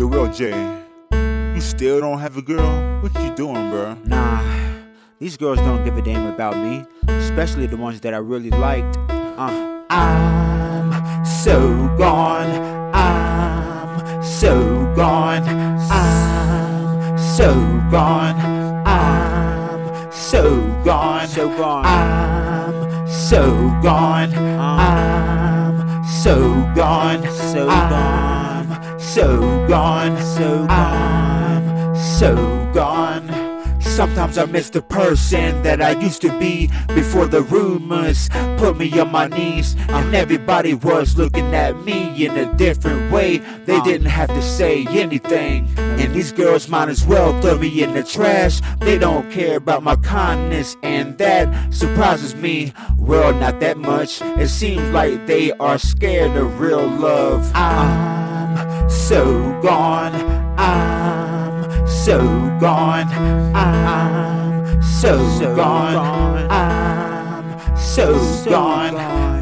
Yo, LJ, you still don't have a girl? What you doing, bro? Nah, these girls don't give a damn about me, especially the ones that I really liked. Uh, I'm so gone. I'm so gone. I'm so gone. I'm so gone. So gone. I'm so gone. I'm so gone. So gone. So gone. So gone. So gone. Sometimes I miss the person that I used to be before the rumors put me on my knees. And everybody was looking at me in a different way. They uh. didn't have to say anything. And these girls might as well throw me in the trash. They don't care about my kindness, and that surprises me. Well, not that much. It seems like they are scared of real love. I'm so gone. I'm so gone. I'm so gone. I'm so gone.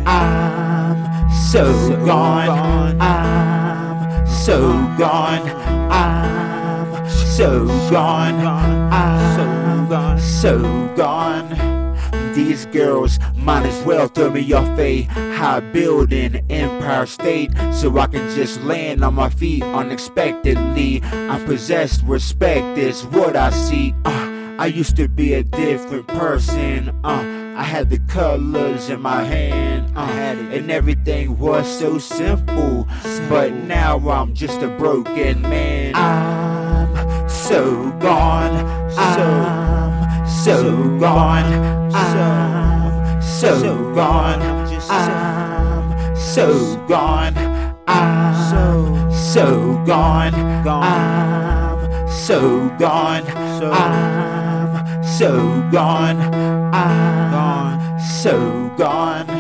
I'm so gone. I'm so gone. I'm so gone. I'm so gone. These girls might as well throw me off a high building, Empire State, so I can just land on my feet unexpectedly. I'm possessed, respect is what I see. Uh, I used to be a different person. Uh, I had the colors in my hand, uh, and everything was so simple. But now I'm just a broken man. I'm so gone. I'm so gone. I'm so gone. I'm so gone. I'm so gone. I'm so gone. I'm so gone. I'm so gone.